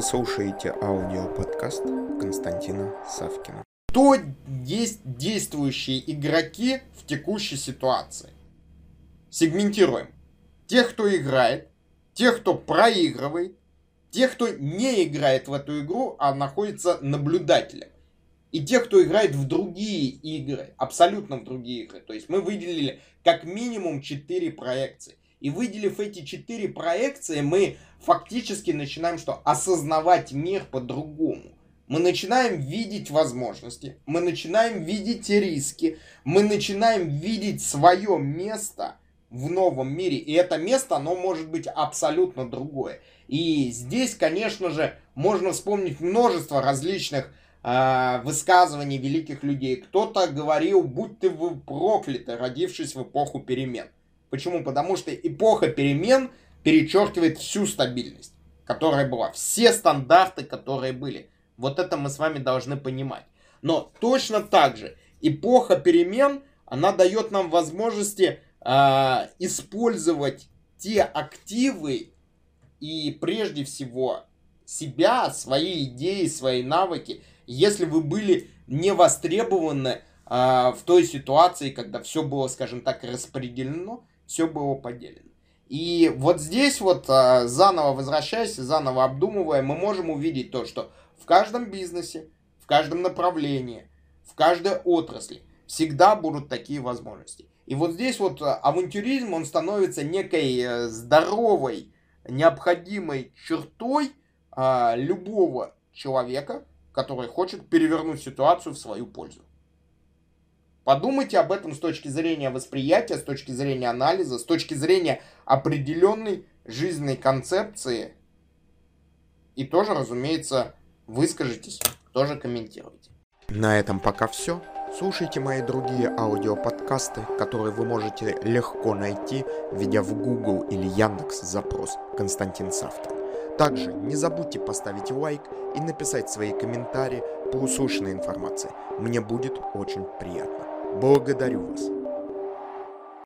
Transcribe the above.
Вы слушаете аудиоподкаст Константина Савкина. Кто есть действующие игроки в текущей ситуации? Сегментируем. Тех, кто играет, тех, кто проигрывает, тех, кто не играет в эту игру, а находится наблюдателем. И тех, кто играет в другие игры, абсолютно в другие игры. То есть мы выделили как минимум 4 проекции. И выделив эти четыре проекции, мы фактически начинаем что? Осознавать мир по-другому. Мы начинаем видеть возможности, мы начинаем видеть риски, мы начинаем видеть свое место в новом мире. И это место, оно может быть абсолютно другое. И здесь, конечно же, можно вспомнить множество различных э, высказываний великих людей. Кто-то говорил, будь ты вы прокляты, родившись в эпоху перемен. Почему? Потому что эпоха перемен перечеркивает всю стабильность, которая была, все стандарты, которые были. Вот это мы с вами должны понимать. Но точно так же эпоха перемен, она дает нам возможности э, использовать те активы и прежде всего себя, свои идеи, свои навыки, если вы были не востребованы э, в той ситуации, когда все было, скажем так, распределено, все было поделено. И вот здесь вот, а, заново возвращаясь, заново обдумывая, мы можем увидеть то, что в каждом бизнесе, в каждом направлении, в каждой отрасли всегда будут такие возможности. И вот здесь вот а, авантюризм, он становится некой э, здоровой, необходимой чертой а, любого человека, который хочет перевернуть ситуацию в свою пользу. Подумайте об этом с точки зрения восприятия, с точки зрения анализа, с точки зрения определенной жизненной концепции. И тоже, разумеется, выскажитесь, тоже комментируйте. На этом пока все. Слушайте мои другие аудиоподкасты, которые вы можете легко найти, введя в Google или Яндекс запрос «Константин Савкин». Также не забудьте поставить лайк и написать свои комментарии по услышанной информации. Мне будет очень приятно. Благодарю вас.